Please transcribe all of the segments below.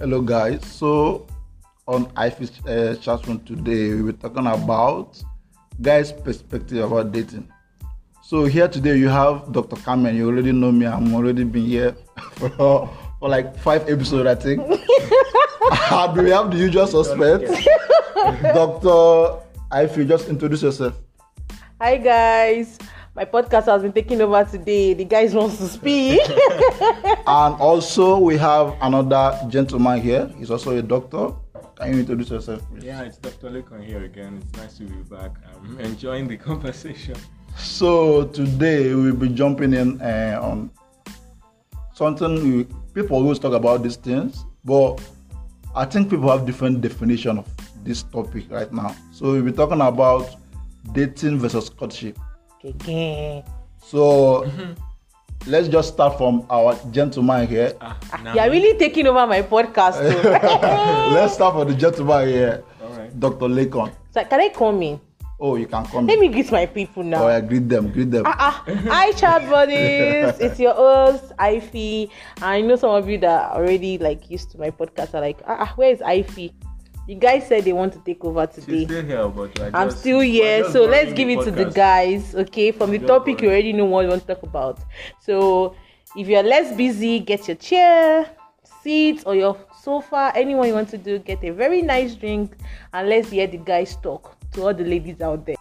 Hello, guys. So, on Ify's uh, chat room today, we were talking about guys' perspective about dating. So here today you have Dr. Kamen. You already know me. I'm already been here for for like five episodes, I think. and we have the usual suspect, Dr. Ife. Just introduce yourself. Hi guys, my podcast has been taken over today. The guys wants to speak. And also we have another gentleman here. He's also a doctor. Can you introduce yourself, please? Yeah, it's Dr. Lekan here again. It's nice to be back. I'm enjoying the conversation. So today we'll be jumping in uh, on something we, people always talk about these things, but I think people have different definition of this topic right now. So we'll be talking about dating versus courtship. Again. So let's just start from our gentleman here. Ah, now, You're really taking over my podcast. Let's start from the gentleman here, All right. Dr. Lekan. so can I come in? Oh, you can come. Let in. me greet my people now. Oh, yeah, greet them, greet them. Ah. Hi, chat buddies. it's your host, Ify. I know some of you that are already like used to my podcast are like, ah, ah where is Ify? You guys said they want to take over She's today. still here, but we're I'm just- still here, just so let's give it to the guys, okay? From the Just topic, you already know what we want to talk about. So, if you're less busy, get your chair, seat, or your sofa, anyone you want to do, get a very nice drink, and let's hear the guys talk to all the ladies out there.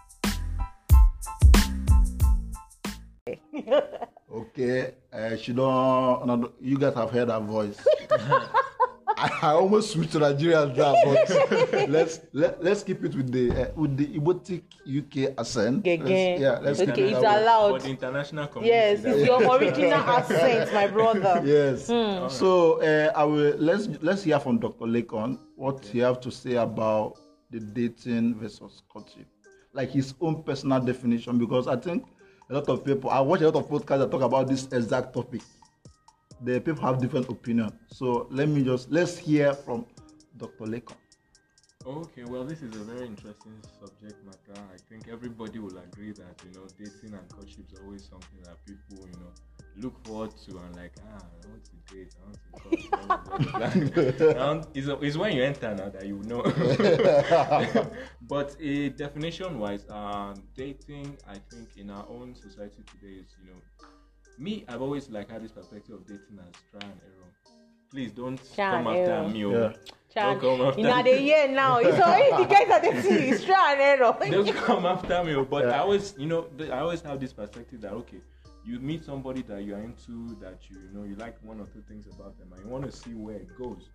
Okay, uh, she don't. You guys have heard her voice. I, I almost switched to Nigerian drama, but let's let, let's keep it with the uh, with the Ibotic UK accent. Let's- Gege. yeah, let's keep Okay, it it's allowed. For the international community. Yes, it's your original accent, my brother. Yes. Hmm. So uh, I will let's let's hear from Dr. Lekon what he have to say about the dating versus courtship, like his own personal definition. Because I think a lot of people I watch a lot of podcasts that talk about this exact topic. The people have different opinion. So let me just let's hear from Dr. Lekan. Okay, well, this is a very interesting subject matter. I think everybody will agree that you know dating and courtship is always something that people you know look forward to and like ah I want to date, I want to court. I want And it's, it's when you enter now that you know. but uh, definition wise, um, dating I think in our own society today is you know me I've always like had this perspective of dating as try and error. Please don't Try come after error. me. oh. Yeah. Chan, Don't come after in a me. the year now, it's already the guys are dating is try and error. Don't come after me. oh. But Yeah. I always, you know, I always have this perspective that okay, you meet somebody that you're into, that you, you know, you like one or two things about them, and you want to see where it goes.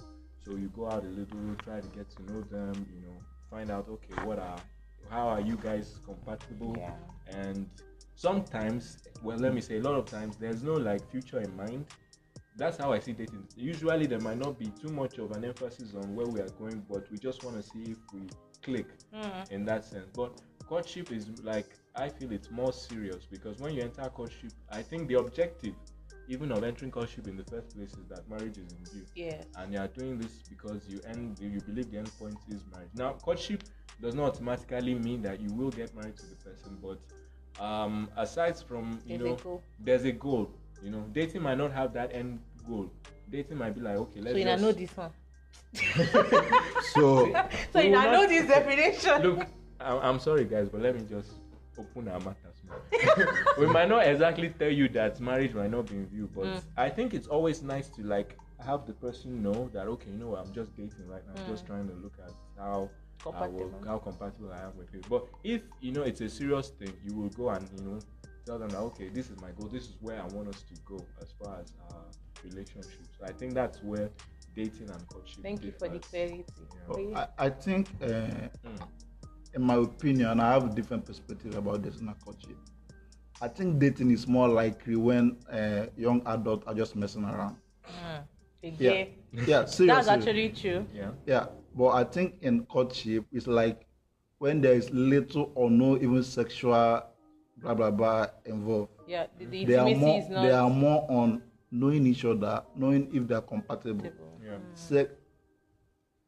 So you go out a little, try to get to know them, you know, find out okay, what are, how are you guys compatible, Yeah. and sometimes, well, let me say, a lot of times, there's no like future in mind. That's how I see dating. Usually, there might not be too much of an emphasis on where we are going, but we just want to see if we click mm. in that sense. But courtship is like I feel it's more serious because when you enter courtship, I think the objective, even of entering courtship in the first place, is that marriage is in view, Yes. and you are doing this because you end you believe the end point is marriage. Now, courtship does not automatically mean that you will get married to the person, but um, aside from you There's know, goal. there's a goal. You know, dating might not have that end goal. Dating might be like, okay, let's So you just know this one. So So you will know not- this definition. Look, I'm, I'm sorry, guys, but let me just open our matters. we might not exactly tell you that marriage might not be in view, but I think it's always nice to like have the person know that okay, you know, what, I'm just dating right now. I'm just trying to look at how I will, Compatible. how compatible I am with you. But if you know it's a serious thing, you will go and you know tell them that okay, this is my goal. This is where I want us to go as far as our relationship. So I think that's where dating and courtship. Thank you for the clarity. Yeah. Really? I, I think, uh, Mm. in my opinion, I have a different perspective about dating and courtship. I think dating is more likely when uh, young adults are just messing around. Yeah, Again. yeah, seriously. That's actually true. Yeah. Yeah, but I think in courtship, it's like when there is little or no even sexual blah blah blah involved. Yeah, the, the They are more is not they are more on knowing each other, knowing if they are compatible. Yeah. Se-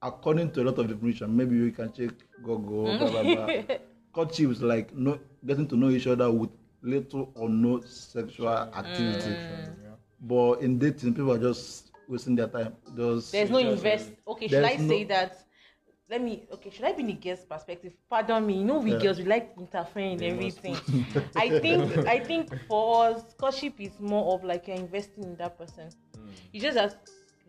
according to a lot of definition, maybe you can check Google, blah blah blah. Courtship is like no, getting to know each other with little or no sexual activity. Yeah. But in dating, people are just wasting their time. Just There's no Just, invest. Okay, should there's I say that? Let me. Okay, should I be in the girl's perspective? Pardon me. You know, we Yeah. girls we like interfering in everything. I think. I think for us, courtship is more of like you're investing in that person. Mm. It's just as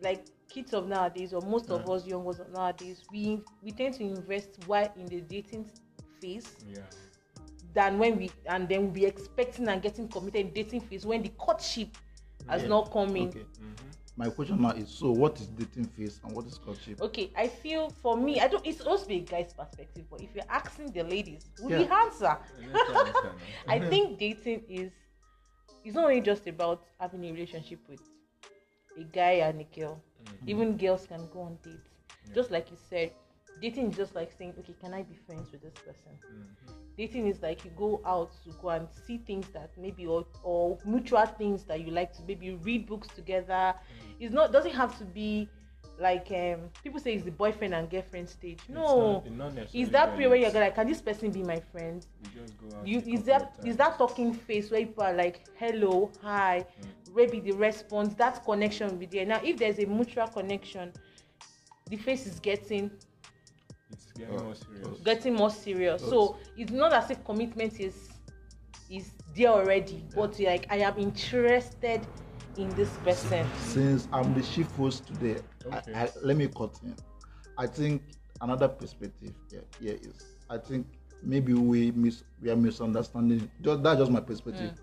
like kids of nowadays, or most of us young ones of nowadays, we we tend to invest while in the dating phase Yeah. than when we and then we'll be expecting and getting committed in dating phase when the courtship has Yeah. not come in. Okay. Mm-hmm. My question now is so what is dating phase and what is courtship? Okay, I feel for me, I don't. It's supposed to be a guy's perspective, but if you're asking the ladies, will Yeah. the answer? Let's answer now. I think dating is it's not only just about having a relationship with a guy and a girl. Mm. Even girls can go on dates. Just like you said, dating is just like saying, okay, can I be friends with this person? Mm-hmm. Dating is like you go out to go and see things that maybe or, or mutual things that you like to maybe read books together. Mm. It's not doesn't have to be like um people say it's the boyfriend and girlfriend stage. It's No. not- it's not that period where you're like, can this person be my friend? You just go out. you is that is that of is times. that talking face where people are like hello hi mm. maybe the response that connection will be there now if there's a mutual connection the face is getting getting more serious. getting more serious so it's not as if commitment is is there already but you're like i am interested in this person Since I'm the chief host today, Okay. I, I, let me cut in. I think another perspective here, here is I think maybe we miss we are misunderstanding. Just that's just my perspective. Mm.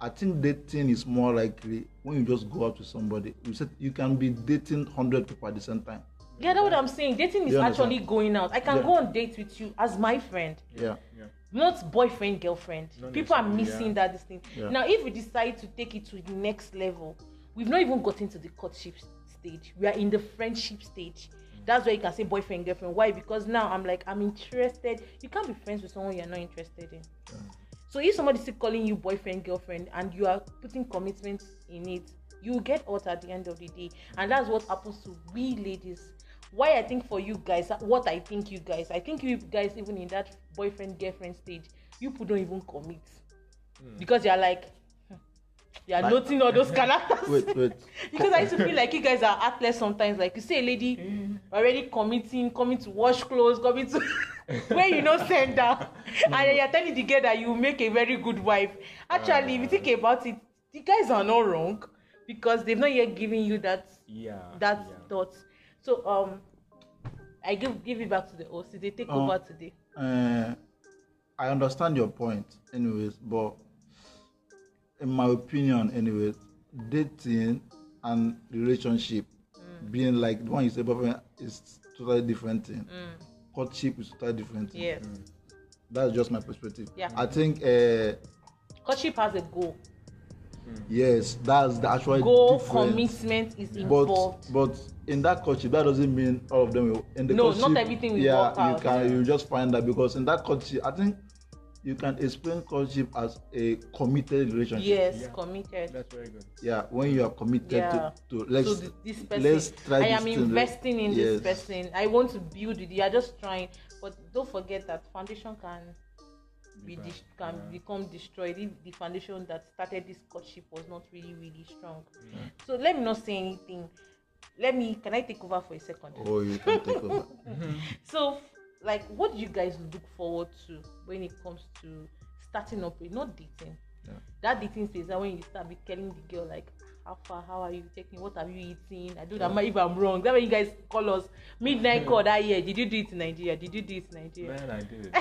I think dating is more likely when you just go out with somebody. You said you can be dating hundred people at the same time. Yeah that's what i'm saying. Dating is actually going out. I can Yeah. go on dates with you as my friend. Yeah. Yeah. not boyfriend girlfriend. Not people are missing yeah. that this thing. Yeah. now if we decide to take it to the next level we've not even gotten to the courtship stage. We are in the friendship stage. That's where you can say boyfriend girlfriend. Why? Because now i'm like i'm interested. You can't be friends with someone you're not interested in. So if somebody's still calling you boyfriend girlfriend and you are putting commitment in it you get hurt at the end of the day. And that's what happens to we ladies why i think for you guys what i think you guys i think you guys even in that boyfriend girlfriend stage you people don't even commit because you're like hmm, you're Like- noting all those characters Wait, wait. because I used to feel like you guys are heartless sometimes. Like you see a lady already committing, coming to wash clothes, coming to where you know send her, and then you're telling the girl that you make a very good wife. Actually, if you think about it, the guys are not wrong because they've not yet given you that Yeah. that yeah. thought. So um, I give give it back to the OC. They take Oh. over today. Uh, I understand your point, anyways, but in my opinion, anyways, dating and relationship Mm. being like the one you say, boyfriend is totally different thing. Courtship is totally different thing. Mm. Yes, That's just my perspective. Yeah. I think, uh, courtship has a goal. Yes, that's the actual Goal difference. commitment is But involved. but in that courtship, that doesn't mean all of them will. In the No, not courtship, everything will yeah, work out. you can you just find that because in that courtship, I think you can explain courtship as a committed relationship. yes, Yeah. committed. That's very good. Yeah, when you are committed Yeah. to, to let's so th- this person let's try i am investing in Yes. this person i want to build with you you're just trying but don't forget that foundation can be bad, can yeah. become destroyed if the foundation that started this courtship was not really really strong. So let me not say anything. Let me can i take over for a second? Oh, you can take over. Mm-hmm. so like what do you guys look forward to when it comes to starting up with not dating. Yeah. that dating phase that when you start be telling the girl like how far how are you taking what have you eaten? I don't know if i'm wrong. That when you guys call us midnight call that year? Did you do it in nigeria? Did you do it in nigeria? Man, I did.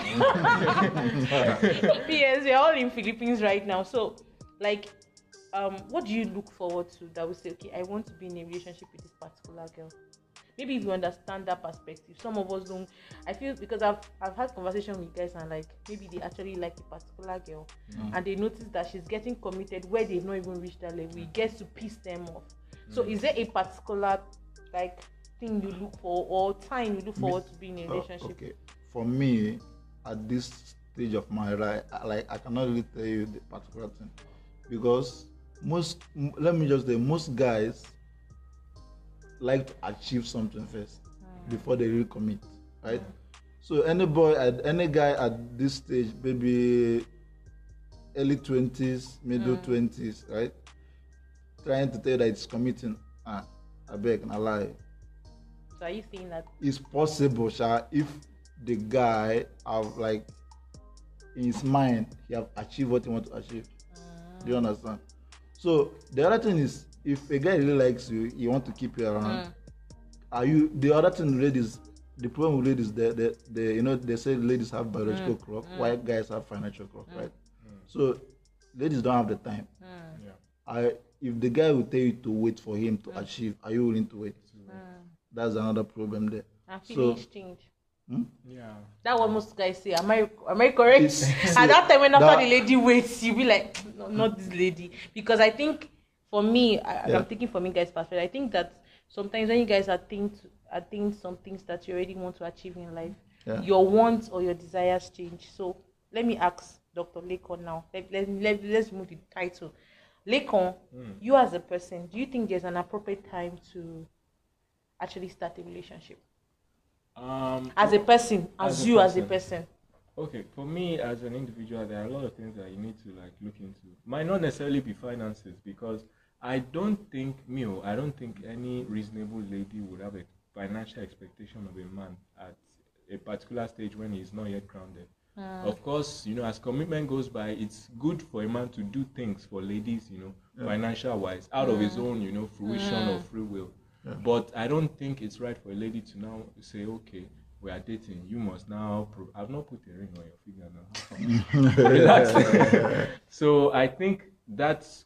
Yes we're all in philippines right now. So like um what do you look forward to that will say okay i want to be in a relationship with this particular girl maybe if you understand that perspective some of us don't. I feel because i've i've had conversation with guys and like maybe they actually like a particular girl mm. and they notice that she's getting committed where they've not even reached that level. It mm. gets to piss them off. So mm. is there a particular like thing you look for or time you look forward to being in a Oh, relationship okay, for me, at this stage of my life, like I cannot really tell you the particular thing because most, let me just say, most guys like to achieve something first before they really commit, right? So any boy, at any guy at this stage, maybe early twenties, middle twenties, right? Trying to tell that it's committing, ah, I beg, na lie. So are you saying that? It's possible, sha, if the guy have like in his mind he have achieved what he want to achieve. Do you understand? So the other thing is, if a guy really likes you, he want to keep you around. Uh-huh. Are you the other thing ladies? The problem with ladies, the the, the you know they say ladies have biological uh-huh. clock, uh-huh. while guys have financial clock, right? So ladies don't have the time. Yeah. I if the guy will tell you to wait for him to achieve, are you willing to wait? That's another problem there. And So- feelings change. Hmm? Yeah. That what most guys say. Am I am I correct? It's- At that time when after that- the lady waits, you be like, no, not this lady. Because I think for me, I, Yeah. I'm thinking for me guys perspective. I think that sometimes when you guys are think attain some things that you already want to achieve in life, Yeah. your wants or your desires change. So let me ask Dr. Lekan now. Let, let, let, let's move the title. Lekan, you as a person, do you think there's an appropriate time to actually start a relationship? Um. As a person, as, As you as a person. person. Okay, for me as an individual, there are a lot of things that you need to like look into. Might not necessarily be finances because I don't think me, oh, I don't think any reasonable lady would have a financial expectation of a man at a particular stage when he's not yet grounded. Ah. Of course, you know, as commitment goes by, it's good for a man to do things for ladies, you know, financial wise, out of his ah. own, you know, fruition or ah. free will. But I don't think it's right for a lady to now say, okay, we are dating. You must now. Pro- I've not put a ring on your finger now. Relax. so I think that's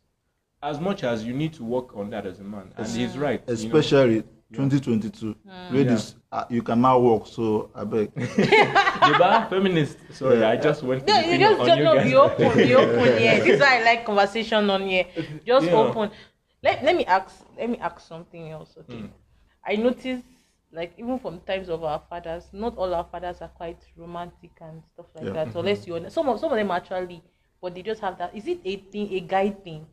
as much as you need to work on that as a man, and he's right. you know. Especially 2022, ladies, uh, you can now walk. So I beg. Deba, feminist. Sorry, Yeah. I just went. No, to you just, just no, be open, be open here. This is why I like conversation on here. Just Yeah. open. Let, let me ask let me ask something else, okay? Mm. I noticed like even from times of our fathers, not all our fathers are quite romantic and stuff like Yeah. that. So let's be honest. Some of some of them actually, but they just have that. Is it a thing, a guy thing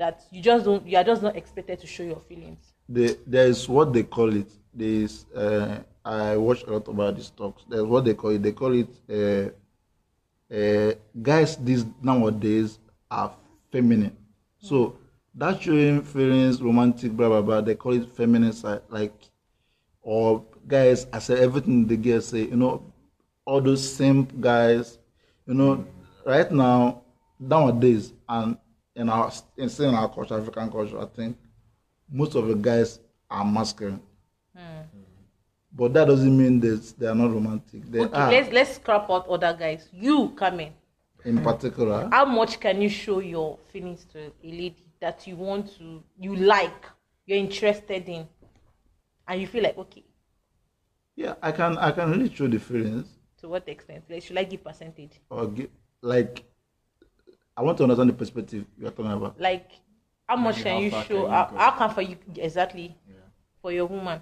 that you just don't you are just not expected to show your feelings? the, there is what they call it. There is uh, I watch a lot about these talks. There's what they call it. They call it uh, uh, guys. These nowadays are feminine. So that showing feelings, romantic, blah blah blah. They call it feminine side, like or guys. I said everything the girls say. You know, all those simp guys. You know, right now nowadays and in our in still in our culture, African culture, I think most of the guys are masculine. Hmm. But that doesn't mean that they are not romantic. They Okay, are, let's let's scrap out other guys. You come in. in particular. how much can you show your feelings to a lady that you want to you like you're interested in and you feel like okay Yeah, I can I can really show the feelings to what extent like should i give percentage or give like I want to understand the perspective you are talking about. like how much Maybe can how you far show can you how, go? how can for you exactly for your woman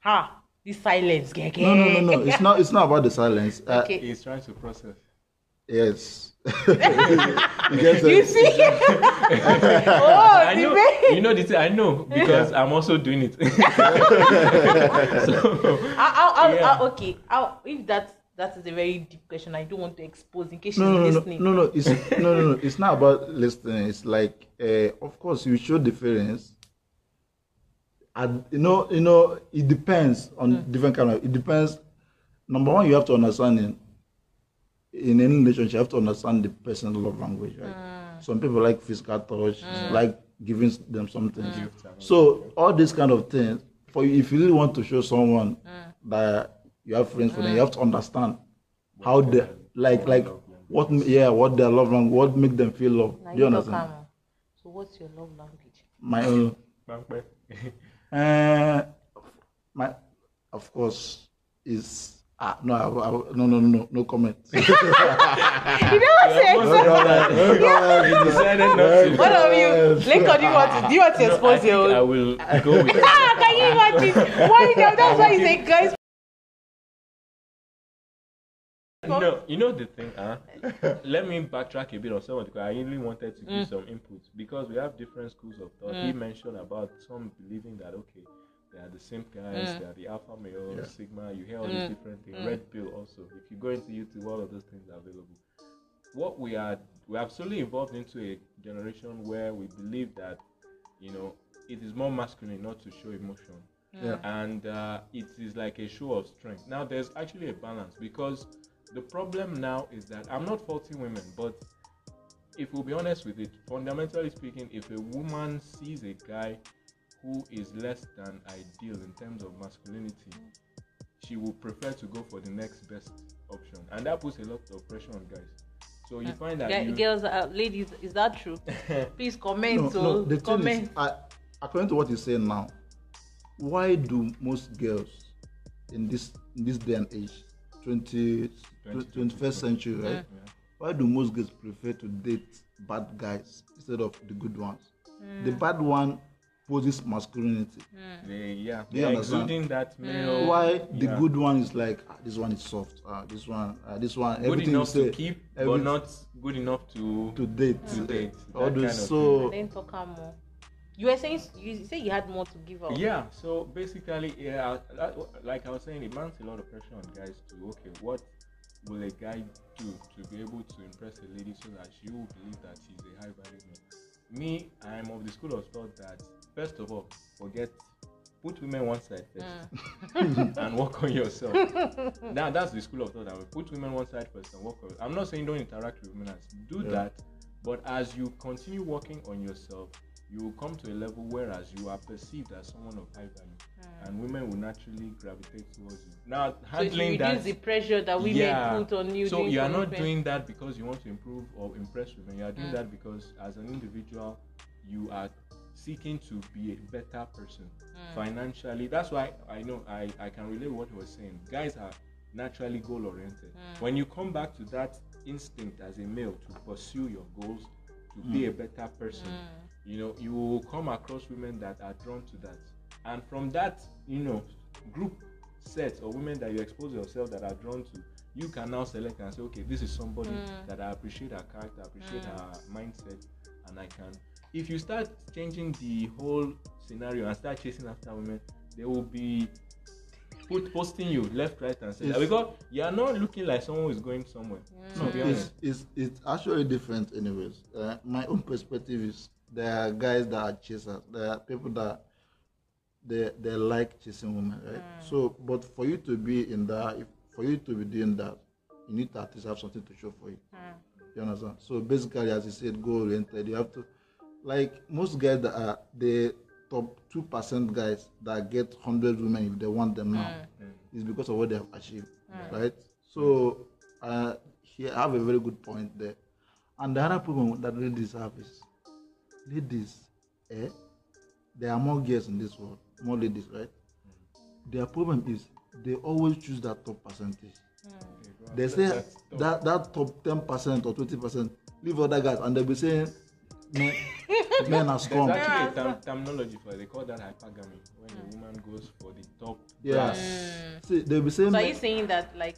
ha this silence gege. No, no, no, no. It's not. It's not about the silence. Uh, okay He's trying to process. Yes. you get you see oh I know. way You know this. I know because I'm also doing it. Ah, ah, ah, so, how, how, how, Yeah. how, okay how if that that is a very deep question i don't want to expose in case she's no, no, no, listening no, no. It's no, no, no. It's not about listening. It's like, uh, of course, you show difference. And you know, you know, it depends on mm. different kind of. It depends. Number one, you have to understand in in any relationship, you have to understand the person's love language. Right? Mm. Some people like physical touch, mm. like giving them something. Gifts So all these kind of things, for you, if you really want to show someone that you have friends for them, you have to understand how they like like what yeah what their love language, what make them feel love. Now Do you you understand? So what's your love language? My own, uh, my of course is ah no I, I, no no no no no comment. You never say No comment, no comment. decided not to. One of you, Lincoln, do you want to do you want to No, I expose think your I own? will go with. Ah, can you imagine? Why? That's why you say guys. No, you know the thing, huh? Let me backtrack a bit on some of the because I really wanted to give mm. some input because we have different schools of thought. He mm. mentioned about some believing that okay, they are the same guys, mm. they are the alpha male, Yeah. sigma. You hear all these different things. Red pill also. If you go into YouTube, all of those things are available. What we are, we have slowly evolved into a generation where we believe that, you know, it is more masculine not to show emotion Yeah. and uh, it is like a show of strength. Now, there's actually a balance because the problem now is that I'm not faulting women, but if we'll be honest with it, fundamentally speaking, if a woman sees a guy who is less than ideal in terms of masculinity, she will prefer to go for the next best option, and that puts a lot of pressure on guys. So you find that Yeah, you, girls, uh, ladies, is that true? Please comment. No, so no, the thing comment. is, I, according to what you're saying now, why do most girls in this in this day and age, 20, 21st century, right? Yeah. Why do most girls prefer to date bad guys instead of the good ones? Hmm. The bad one poses masculinity. they, yeah, Do you they're understand? exuding that male. Why the yeah. good one is like ah, this one is soft, ah, this one, uh, this one, good everything enough you to say, keep, every- but not good enough to to date. to date. All those kind of so You were saying you say you had more to give up. Yeah, so basically, yeah, that, like I was saying, it mounts a lot of pressure on guys to okay, what will a guy do to be able to impress a lady so that she will believe that he's a high value man? Me, I'm of the school of thought that first of all, forget, put women one side first mm. and work on yourself. now that's the school of thought. I will put women one side first and work on. I'm not saying don't interact with women. As do Yeah. that, but as you continue working on yourself, you will come to a level whereas you are perceived as someone of high value, and women will naturally gravitate towards you. Now, So you handling reduce that. the pressure that women yeah. put on you. So you are not commitment. doing that because you want to improve or impress women. You are doing Mm. that because as an individual, you are seeking to be a better person Mm. financially. That's why I know I, I can relate what he was saying. Guys are naturally goal oriented. Mm. When you come back to that instinct as a male to pursue your goals, to be a better person, Mm. You know, you will come across women that are drawn to that. And from that, you know, group set or women that you expose yourself that are drawn to, you can now select and say, okay, this is somebody Mm. that I appreciate her character, appreciate Mm. her mindset, and I can. If you start changing the whole scenario and start chasing after women, they will be put posting you left, right, and center It's- because you are not looking like someone who is going somewhere. Mm. No, it's, it's, it's actually different, anyways. Uh, my own perspective is there are guys that are chasers. There are people that they they like chasing women, right? Mm. So, but for you to be in that, if, for you to be doing that, you need to at least have something to show for it. Mm. You understand? So basically, as you said, goal oriented. You have to, like most guys that are the top two percent guys that get hundred women if they want them now, mm. is because of what they have achieved, right? So uh, here I have a very good point there. And the other problem that ladies have is, ladies, eh, there are more girls in this world, more ladies, right? Their problem is they always choose that top percentage. They say tough. that that top ten percent or twenty percent leave other guys, and they'll be saying men, men are There's strong. actually a term, terminology for it. They call that hypergamy when a woman goes for the top. Yeah. brass. See, they'll be saying So are you saying that like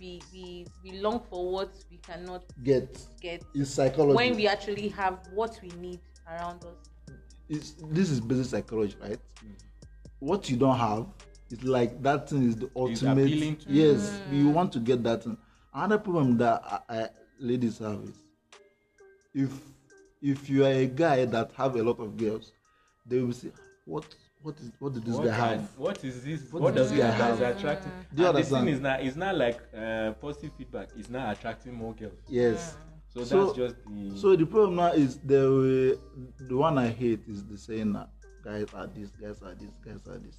we we we, we long for what we cannot get get is psychology. when we actually have what we need around us? it's, this is basic psychology, right? What you don't have is like that thing is the ultimate. appealing to yes, you mm. want to get that thing. Another problem that I, I, ladies have is if if you are a guy that have a lot of girls, they will say, "What what is what did this What guy are- have?" what is this? What What, does does this this guy guy have? attracting? Do you and the thing is not it's not like uh, positive feedback. It's not attracting more girls. Yes. So, So- that's just the. So the problem now is the way, the one I hate is the saying that guys are this, guys are this, guys are this.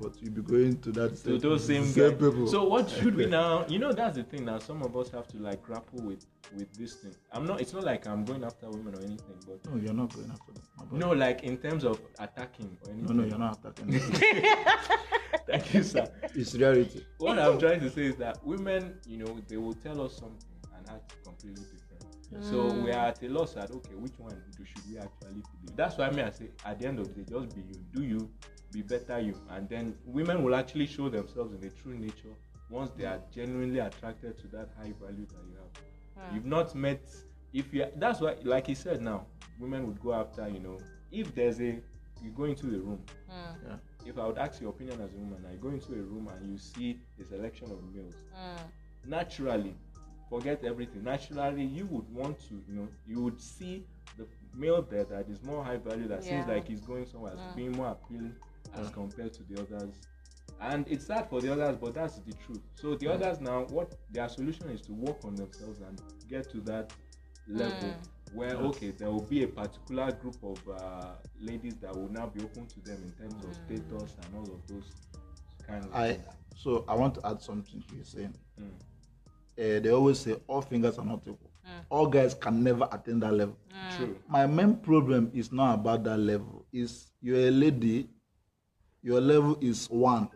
But you'll be going to that to those same, same people. So what should we now? You know that's the thing. Now some of us have to like grapple with with this thing. I'm not. It's not like I'm going after women or anything, but no, you're not going after them. no, like in terms of attacking or anything. no, no, you're not attacking. Thank you, sir. it's reality. what I'm trying to say is that women, you know, they will tell us something and act completely different. So we mm. are at a loss at okay, which one do should we actually believe? That's why I mean I say at the end of the day, just be you, do you, be better you, and then women will actually show themselves in their true nature once they are genuinely attracted to that high value that you have. Hmm. You've not met if you that's why like he said now, women would go after, you know, if there's a you go into a room hmm. Yeah. if I would ask your opinion as a woman, I go into a room and you see a selection of males. Hmm. Naturally, forget everything. Naturally, you would want to, you know, you would see the male there that is more high value that seems like he's going somewhere as Mm. being more appealing as compared to the others. And it's sad for the others, but that's the truth. So the others now, what their solution is to work on themselves and get to that level Mm. where okay, there will be a particular group of uh, ladies that will now be open to them in terms of status and all of those kind of I things. so I want to add something to you saying. Mm. Uh, they always say all fingers are not equal. All guys can never attain that level. True. My main problem is not about that level. Is you're a lady, your level is one,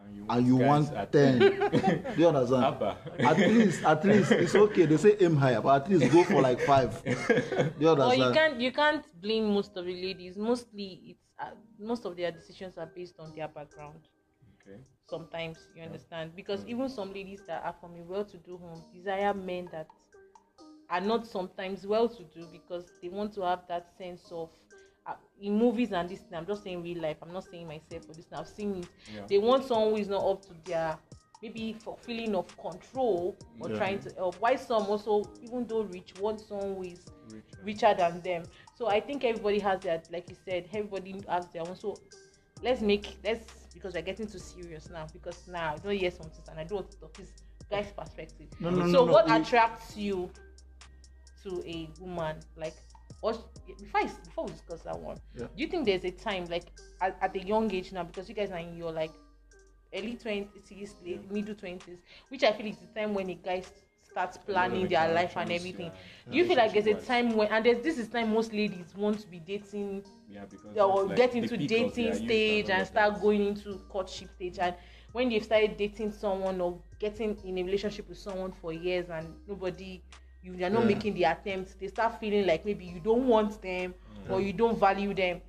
And you and you want ten. Do you understand? Abba. At least, at least it's okay. They say aim higher, but at least go for like five. Do you understand? you can't you can't blame most of the ladies. Mostly, it's uh, most of their decisions are based on their background. Okay. Sometimes you understand because even some ladies that are from a well-to-do home desire men that are not sometimes well-to-do because they want to have that sense of uh, in movies and this. thing, I'm just saying real life. I'm not saying myself for this. I've seen it. Yeah. They want someone who is not up to their maybe for feeling of control or Yeah. trying to help. Why some also, even though rich, want someone who is Rich. richer than them. So I think everybody has their, like you said, everybody has their own. So let's make let's because we're getting too serious now. Because now I don't hear something and I don't want to talk this guy's perspective. No, no, so no, what attracts you to a woman? Like what before I, before we discuss that one, Yeah. do you think there's a time like at, at a young age now because you guys are in your like early twenties, late middle twenties, which I feel is the time when a guy s- starts planning their life and everything. yeah, Do you feel like there's a time when and there's this is time most ladies want to be dating. Yeah, because or like get into dating stage and start going into courtship stage. And when they've started dating someone or getting in a relationship with someone for years and nobody you are not Yeah. making the attempt they start feeling like maybe you don't want them or you don't value them.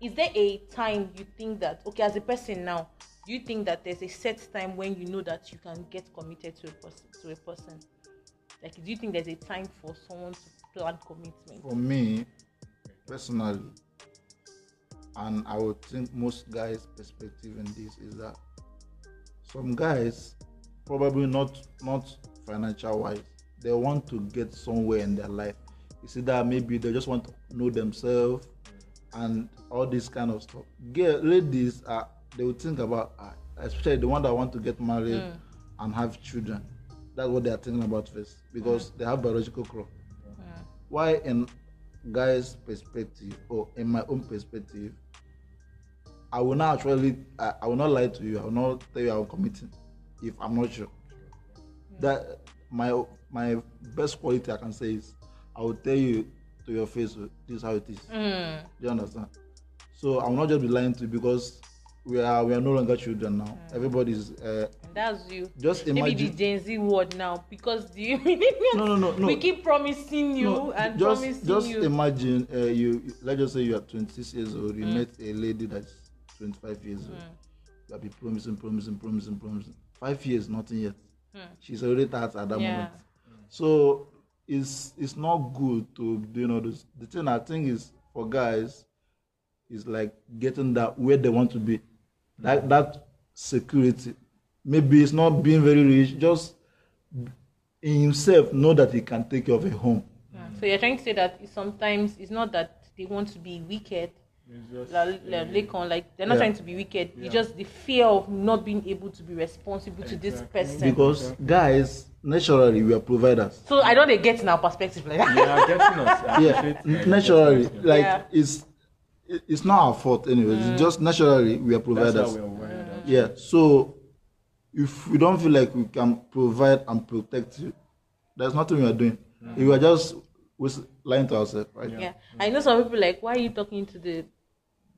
Is there a time you think that okay as a person now do you think that there's a set time when you know that you can get committed to a person to a person like do you think there's a time for someone to plan commitment For me, personally, and I would think most guys' perspective in this is that some guys, probably not not financial wise, they want to get somewhere in their life. You see that maybe they just want to know themselves and all this kind of stuff. Girl, ladies are they will think about ah, especially the one that want to get married and have children. That's what they are thinking about first because they have biological clock. Why in guys perspective or in my own perspective i will not actually I, I will not lie to you. I will not tell you i'm committing if i'm not sure. That my my best quality i can say is i will tell you to your face oh, this is how it is. Mm. do you understand? So i will not just be lying to you because we are we are no longer children now everybody's uh, that's you just imagine maybe the Gen Z word now because the No, no, no, no. we keep promising you No, and just, promising just you. imagine uh, you let's just say you are 26 years old Mm. you met a lady that's 25 years old you have been promising promising promising promising five years nothing yet she's already tired at that Mm. Yeah. moment so it's it's not good to do you know this the thing i think is for guys is like getting that where they want to be that that security maybe it's not being very rich just in himself know that he can take care of a home Yeah. So you're trying to say that sometimes it's not that they want to be wicked, just, la- la- Lekan, like they're not Yeah. trying to be wicked. Yeah. It's just the fear of not being able to be responsible to this person. because guys naturally we are providers so I don't they get in our perspective like that. yeah, getting us. I yeah appreciate, n- like, naturally like Yeah. it's it- it's not our fault anyways it's mm. just naturally we are That's providers. how we are wired. yeah so if we don't feel like we can provide and protect you there's nothing we are doing. If we are just lying to ourselves right? Yeah. yeah. I know some people like why are you talking to the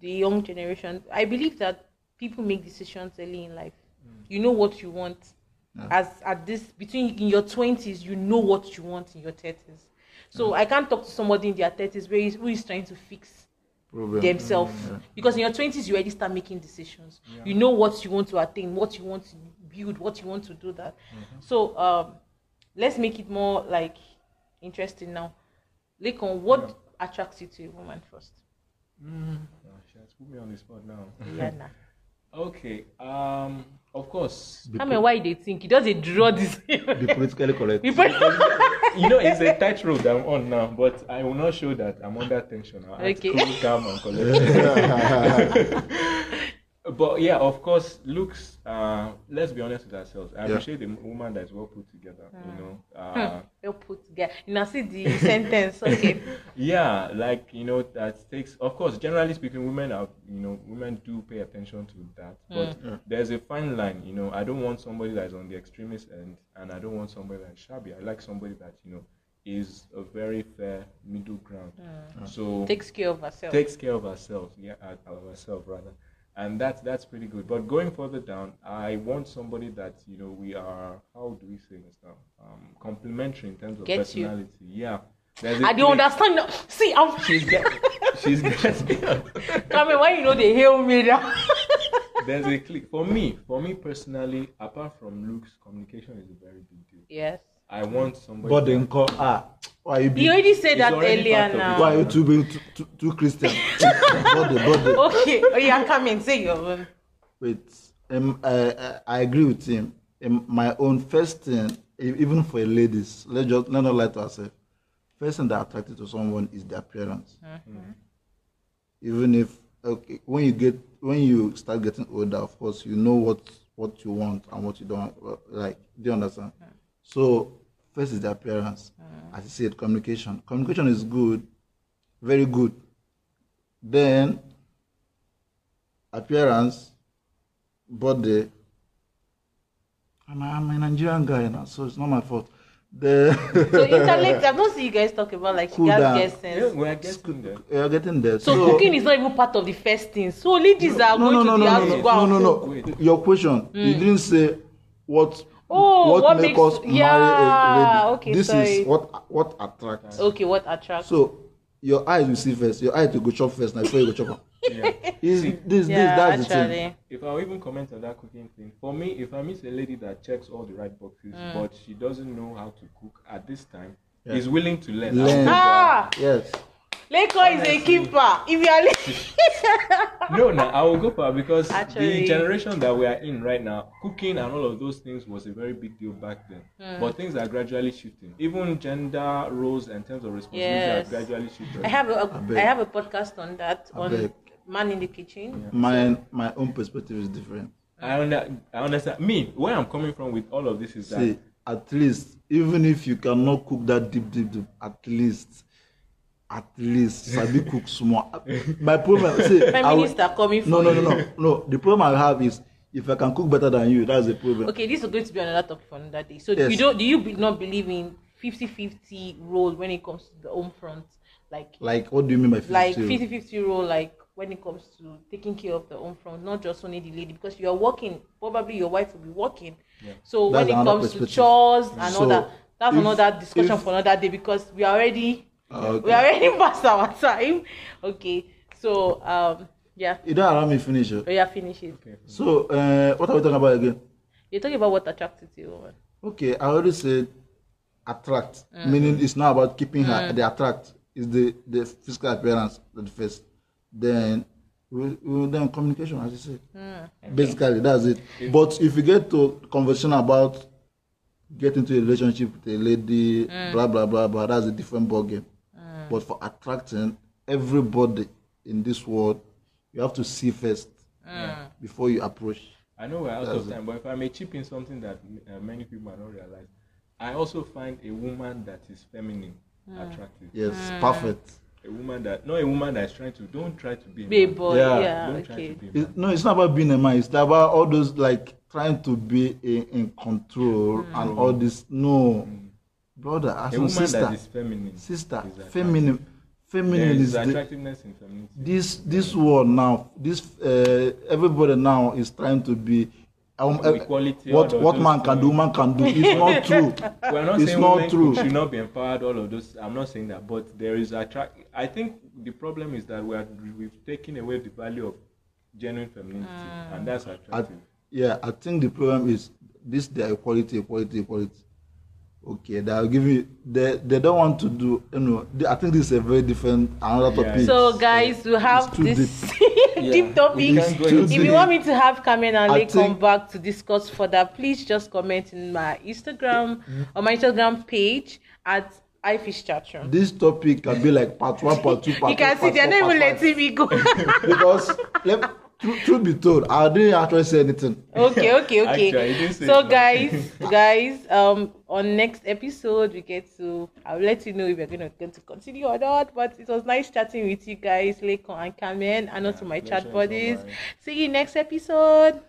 the young generation? I believe that people make decisions early in life. Mm. You know what you want. Yeah. as at this between in your 20s you know what you want in your 30s so i can't talk to somebody in their 30s where is, who is trying to fix Problem. themselves. Yeah. because in your 20s you already start making decisions. You know what you want to attain what you want to build what you want to do that. So um let's make it more like interesting now. Lekan, what attracts you to a woman first? Oh, shit, put me on the spot now. Rihanna. Okay. Um. Of course. I mean, why they think he does a draw this? Be politically correct. People, you know, it's a tightrope that I'm on now, but I will not show that I'm under tension. Act Okay. cool, calm, and collected. but yeah, of course, looks. Uh, let's be honest with ourselves. I Yeah. appreciate the woman that's well put together. You know. Uh, well put together. You know, see the sentence. Okay. yeah like you know that takes of course generally speaking women are you know women do pay attention to that but there's a fine line you know i don't want somebody that's on the extremist end and i don't want somebody that's shabby i like somebody that you know is a very fair middle ground so Takes care of herself. takes care of ourselves yeah uh, of ourselves rather and that's that's pretty good but going further down i want somebody that you know we are how do we say this now um complementary in terms of Get you. personality yeah There's I don't understand. no- See, I'm She's get, she's getting. coming when you know they hail me now. There's a click for me. For me personally, apart from looks, communication is a very big deal. yes. I want somebody. But then call ah. Why you You be? already said that earlier now. Why you two being too, too, too Christian? body, body. Okay. Oh yeah, come and say your own. Wait, um, uh, uh, I agree with him. Um, my own first thing, e- even for ladies, let's just let not lie to ourselves. First thing that attracted to someone is the appearance. Even if okay, when you get when you start getting older, of course, you know what what you want and what you don't like. Do you understand? So first is the appearance. As you said, communication. Communication is good, very good. Then appearance, body. I'm, I'm a Nigerian guy now, so it's not my fault. The So intellect, I've not seen you guys talk about like Cool you guys down. get Yeah, sense. we are getting there. you're getting there. So, cooking is not even part of the first thing. So ladies are no, going no, to no, the no, house no, to go no, and no, cook. no. Your question, you didn't say what. Oh, what, what make makes- us yeah, marry a lady. okay, this sorry. is what what attracts. Okay, what attracts? So your eyes will see first. Your eyes will go chop first. Now before you go chop. Yeah. Is See, this yeah, this that's the thing. actually. if I even comment on that cooking thing, for me, if I meet a lady that checks all the right boxes, but she doesn't know how to cook at this time, Yeah. is willing to learn. Learn. Ah, Yes. Leko is a keeper. If you are li- no, no, I will go for her because Actually- the generation that we are in right now, cooking and all of those things was a very big deal back then. Hmm. But things are gradually shifting. Even gender roles and terms of responsibility Yes. are gradually shifting. I have a, have a podcast on that I on beg. man in the kitchen. My my own perspective is different. I, under, I understand. Me, where I'm coming from with all of this is that at least even if you cannot cook that deep, deep, deep, at least, at least sabi cook small. My problem, see, I will- Feminists are coming for no, no, no, no, no. The problem I have is if I can cook better than you, that's the problem. Okay, this is going to be another topic for another day. So Yes. you don't do you be, not believe in 50-50 role when it comes to the home front? Like Like, what do you mean by 50? like 50-50 role like when it comes to taking care of the home front, not just only the lady because you are working, probably your wife will be working. So That's when it comes to chores and So, all that, that's if- another discussion if- for another day because we are already Okay. we are already past our time. Okay. So um yeah. You don't allow me finish. oh. Oh, yeah, finish it. So, uh, what are we talking about again? You're talking about what attracted you, woman. Okay, I already said attract, Mm. meaning it's not about keeping her. The attract is the the physical appearance at the first. Then, we, we, then communication, as you said. Mm, Basically, that's it. But if you get to conversation about getting into a relationship with a lady, Mm. blah blah blah blah, that's a different ball game. But for attracting everybody in this world, you have to see first Mm. before you approach. I know we're out That's of time, but if I may chip in something that uh, many people might not realize, I also find a woman that is feminine attractive. Yes, Mm. perfect. A woman that, not a woman that is trying to, don't try to be a Be man. boy, Yeah. yeah, Don't try okay. to be a It's, man. no, it's not about being a man. It's about all those like trying to be in, in control and all this. No, brother, as A a woman sister, sister, feminine, There feminine is is the, attractiveness in femininity. this this world now. This uh, everybody now is trying to be. Um, uh, Equality, what what man can do, man can do. It's not true. We're not it's saying not women true. should not be empowered. All of those. I'm not saying that, but there is attract. I think the problem is that we are we've taken away the value of genuine femininity, and that's I, attractive. yeah, I think the problem is this: their equality, equality, equality. Okay, they'll give you. They they don't want to do. You know, they, I think this is a very different another Yeah. topic. So guys, we have this deep can go If you want me to have Carmen and Lay come back to discuss further, please just comment in my Instagram on my Instagram page at iFish Chatroom. This topic can be like part one, part two, part You can three, see they're not even letting me go. because let, truth, truth be told, I didn't actually say anything. okay, okay, okay. Actually, so guys, guys, um, on next episode we get to I'll let you know if we're gonna going to continue or not. But it was nice chatting with you guys, Lekon and Carmen, and also my chat buddies. mine. See you next episode.